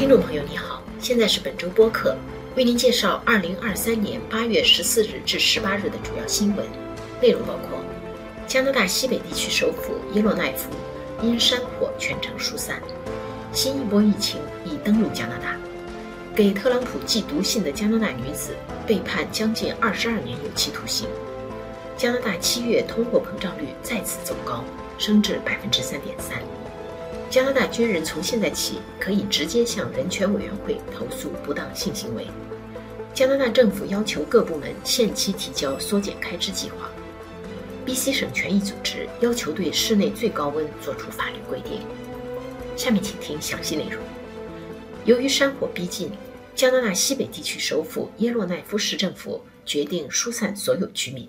听众朋友，你好，现在是本周播客，为您介绍二零二三年八月十四日至十八日的主要新闻内容，包括加拿大西北地区首府伊洛奈夫因山火全城疏散，新一波疫情已登陆加拿大，给特朗普寄毒信的加拿大女子被判将近二十二年有期徒刑。加拿大七月通货膨胀率再次走高，升至百分之三点三。加拿大军人从现在起可以直接向人权委员会投诉不当性行为。加拿大政府要求各部门限期提交缩减开支计划。BC 省权益组织要求对室内最高温作出法律规定。下面请听详细内容。由于山火逼近，加拿大西北地区首府耶洛奈夫市政府决定疏散所有居民。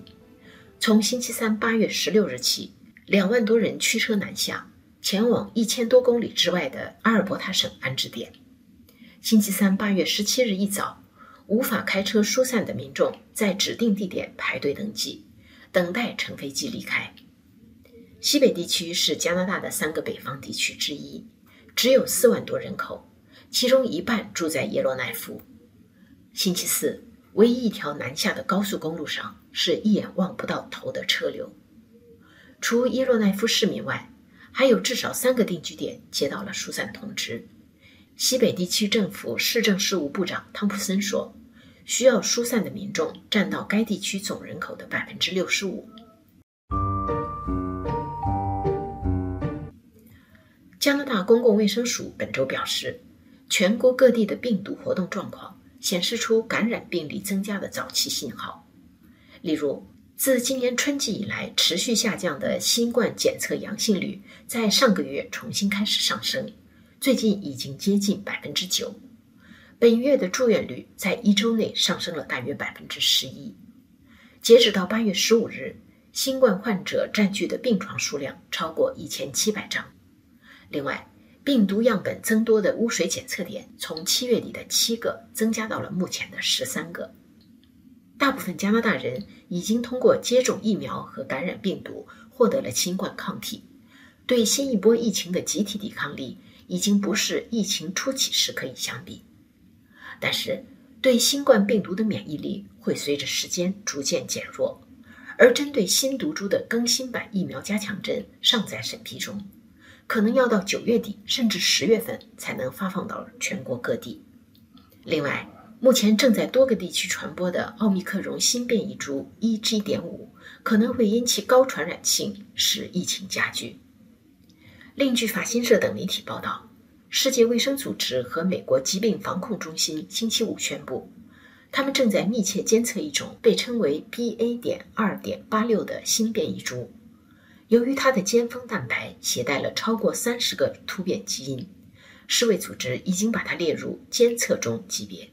从星期三八月十六日起，两万多人驱车南下。前往一千多公里之外的阿尔伯塔省安置点。星期三八月十七日一早，无法开车疏散的民众在指定地点排队登记，等待乘飞机离开。西北地区是加拿大的三个北方地区之一，只有四万多人口，其中一半住在耶罗奈夫。星期四，唯一一条南下的高速公路上是一眼望不到头的车流。除耶罗奈夫市民外，还有至少三个定居点接到了疏散通知。西北地区政府市政事务部长汤普森说：“需要疏散的民众占到该地区总人口的百分之六十五。”加拿大公共卫生署本周表示，全国各地的病毒活动状况显示出感染病例增加的早期信号，例如。自今年春季以来持续下降的新冠检测阳性率，在上个月重新开始上升，最近已经接近百分之九。本月的住院率在一周内上升了大约百分之十一。截止到八月十五日，新冠患者占据的病床数量超过一千七百张。另外，病毒样本增多的污水检测点从七月底的七个增加到了目前的十三个。大部分加拿大人已经通过接种疫苗和感染病毒获得了新冠抗体，对新一波疫情的集体抵抗力已经不是疫情初期时可以相比。但是，对新冠病毒的免疫力会随着时间逐渐减弱，而针对新毒株的更新版疫苗加强针尚在审批中，可能要到九月底甚至十月份才能发放到全国各地。另外，目前正在多个地区传播的奥密克戎新变异株 E G 点五可能会因其高传染性使疫情加剧。另据法新社等媒体报道，世界卫生组织和美国疾病防控中心星期五宣布，他们正在密切监测一种被称为 B A 点二点八六的新变异株。由于它的尖峰蛋白携带了超过三十个突变基因，世卫组织已经把它列入监测中级别。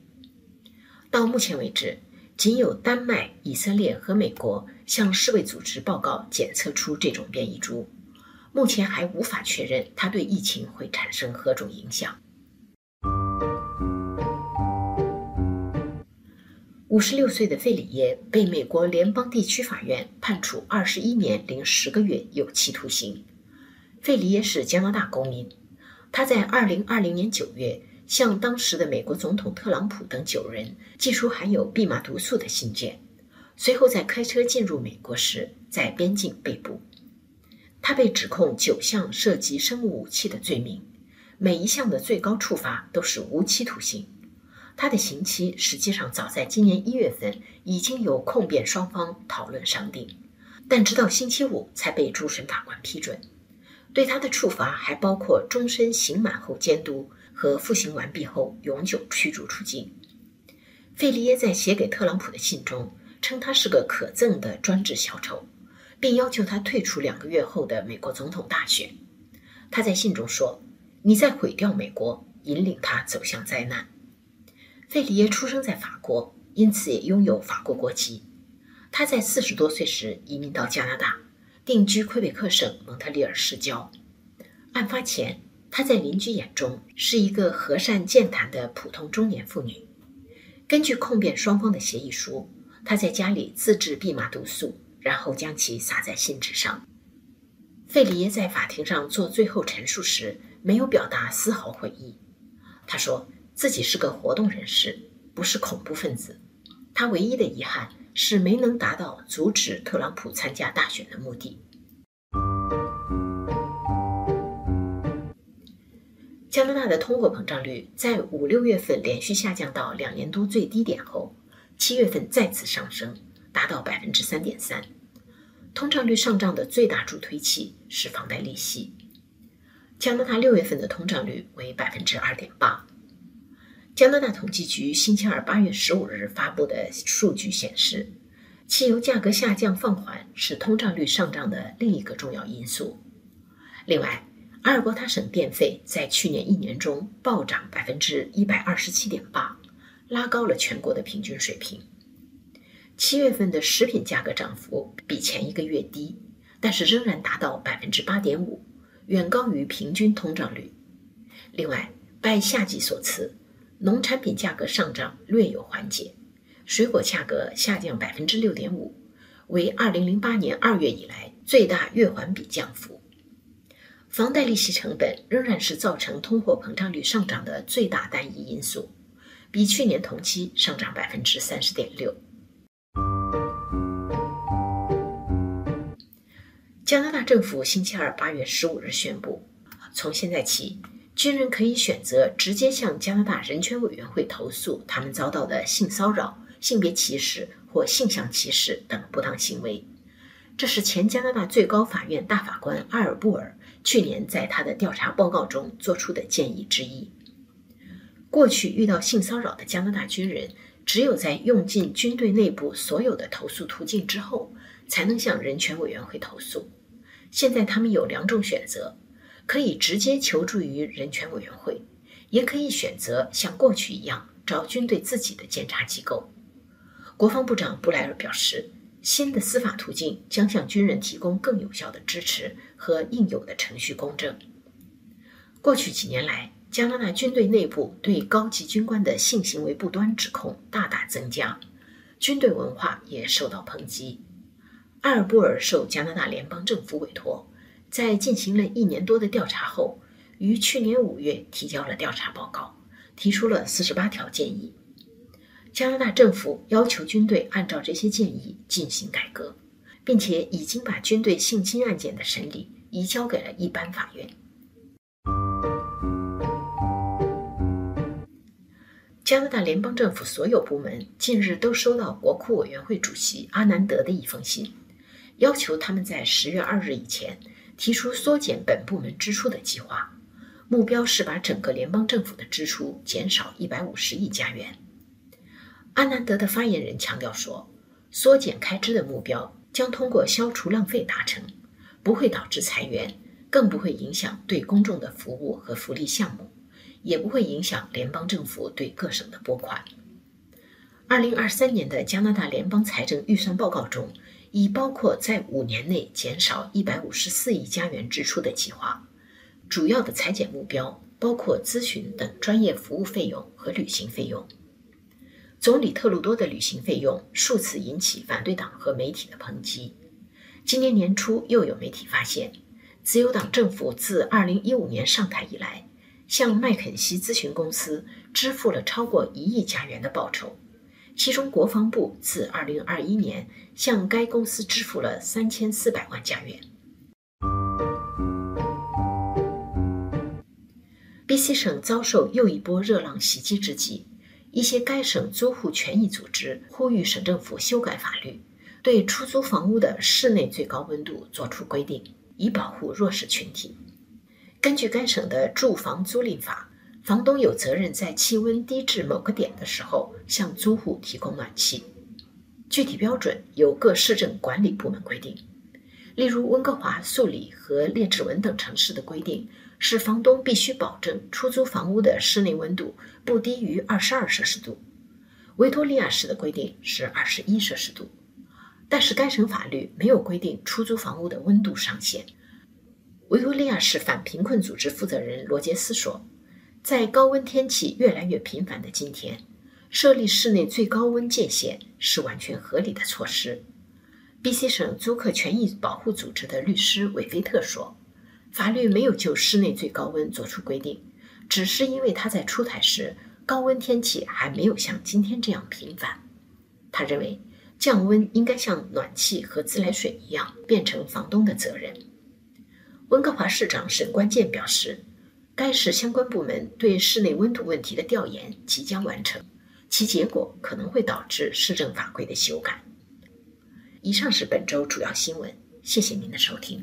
到目前为止，仅有丹麦、以色列和美国向世卫组织报告检测出这种变异株，目前还无法确认它对疫情会产生何种影响。五十六岁的费里耶被美国联邦地区法院判处二十一年零十个月有期徒刑。费里耶是加拿大公民，他在二零二零年九月。向当时的美国总统特朗普等九人寄出含有蓖麻毒素的信件，随后在开车进入美国时在边境被捕。他被指控九项涉及生物武器的罪名，每一项的最高处罚都是无期徒刑。他的刑期实际上早在今年一月份已经由控辩双方讨论商定，但直到星期五才被主审法官批准。对他的处罚还包括终身刑满后监督。和服刑完毕后永久驱逐出境。费利耶在写给特朗普的信中称他是个可憎的专制小丑，并要求他退出两个月后的美国总统大选。他在信中说：“你在毁掉美国，引领他走向灾难。”费利耶出生在法国，因此也拥有法国国籍。他在四十多岁时移民到加拿大，定居魁北克省蒙特利尔市郊。案发前。她在邻居眼中是一个和善健谈的普通中年妇女。根据控辩双方的协议书，她在家里自制蓖麻毒素，然后将其撒在信纸上。费里耶在法庭上做最后陈述时，没有表达丝毫悔意。他说自己是个活动人士，不是恐怖分子。他唯一的遗憾是没能达到阻止特朗普参加大选的目的。加拿大的通货膨胀率在五六月份连续下降到两年多最低点后，七月份再次上升，达到百分之三点三。通胀率上涨的最大助推器是房贷利息。加拿大六月份的通胀率为百分之二点八。加拿大统计局星期二八月十五日发布的数据显示，汽油价格下降放缓是通胀率上涨的另一个重要因素。另外，阿尔伯塔省电费在去年一年中暴涨百分之一百二十七点八，拉高了全国的平均水平。七月份的食品价格涨幅比前一个月低，但是仍然达到百分之八点五。远高于平均通胀率。另外，拜夏季所赐，农产品价格上涨略有缓解，水果价格下降百分之六点五，为二零零八年二月以来最大月环比降幅。房贷利息成本仍然是造成通货膨胀率上涨的最大单一因素，比去年同期上涨百分之三十点六。加拿大政府星期二八月十五日宣布，从现在起，军人可以选择直接向加拿大人权委员会投诉他们遭到的性骚扰、性别歧视或性向歧视等不当行为。这是前加拿大最高法院大法官阿尔布尔去年在他的调查报告中做出的建议之一。过去遇到性骚扰的加拿大军人，只有在用尽军队内部所有的投诉途径之后，才能向人权委员会投诉。现在他们有两种选择：可以直接求助于人权委员会，也可以选择像过去一样找军队自己的监察机构。国防部长布莱尔表示，新的司法途径将向军人提供更有效的支持和应有的程序公正。过去几年来，加拿大军队内部对高级军官的性行为不端指控大大增加，军队文化也受到抨击。阿尔布尔受加拿大联邦政府委托，在进行了一年多的调查后，于去年五月提交了调查报告，提出了四十八条建议。加拿大政府要求军队按照这些建议进行改革，并且已经把军队性侵案件的审理移交给了一般法院。加拿大联邦政府所有部门近日都收到国库委员会主席阿南德的一封信。要求他们在十月二日以前提出缩减本部门支出的计划，目标是把整个联邦政府的支出减少一百五十亿加元。阿南德的发言人强调说，缩减开支的目标将通过消除浪费达成，不会导致裁员，更不会影响对公众的服务和福利项目，也不会影响联邦政府对各省的拨款。二零二三年的加拿大联邦财政预算报告中。已包括在五年内减少一百五十四亿加元支出的计划，主要的裁减目标包括咨询等专业服务费用和旅行费用。总理特鲁多的旅行费用数次引起反对党和媒体的抨击。今年年初，又有媒体发现，自由党政府自二零一五年上台以来，向麦肯锡咨询公司支付了超过一亿加元的报酬。其中，国防部自2021年向该公司支付了3400万加元。BC 省遭受又一波热浪袭击之际，一些该省租户权益组织呼吁省政府修改法律，对出租房屋的室内最高温度作出规定，以保护弱势群体。根据该省的住房租赁法。房东有责任在气温低至某个点的时候向租户提供暖气，具体标准由各市政管理部门规定。例如，温哥华、素里和列治文等城市的规定是，房东必须保证出租房屋的室内温度不低于二十二摄氏度。维多利亚市的规定是二十一摄氏度，但是该省法律没有规定出租房屋的温度上限。维多利亚市反贫困组织负责人罗杰斯说。在高温天气越来越频繁的今天，设立室内最高温界限是完全合理的措施。B.C 省租客权益保护组织的律师韦菲特说：“法律没有就室内最高温作出规定，只是因为它在出台时高温天气还没有像今天这样频繁。他认为降温应该像暖气和自来水一样，变成房东的责任。温哥华市长沈关健表示，该市相关部门对室内温度问题的调研即将完成，其结果可能会导致市政法规的修改。以上是本周主要新闻，谢谢您的收听。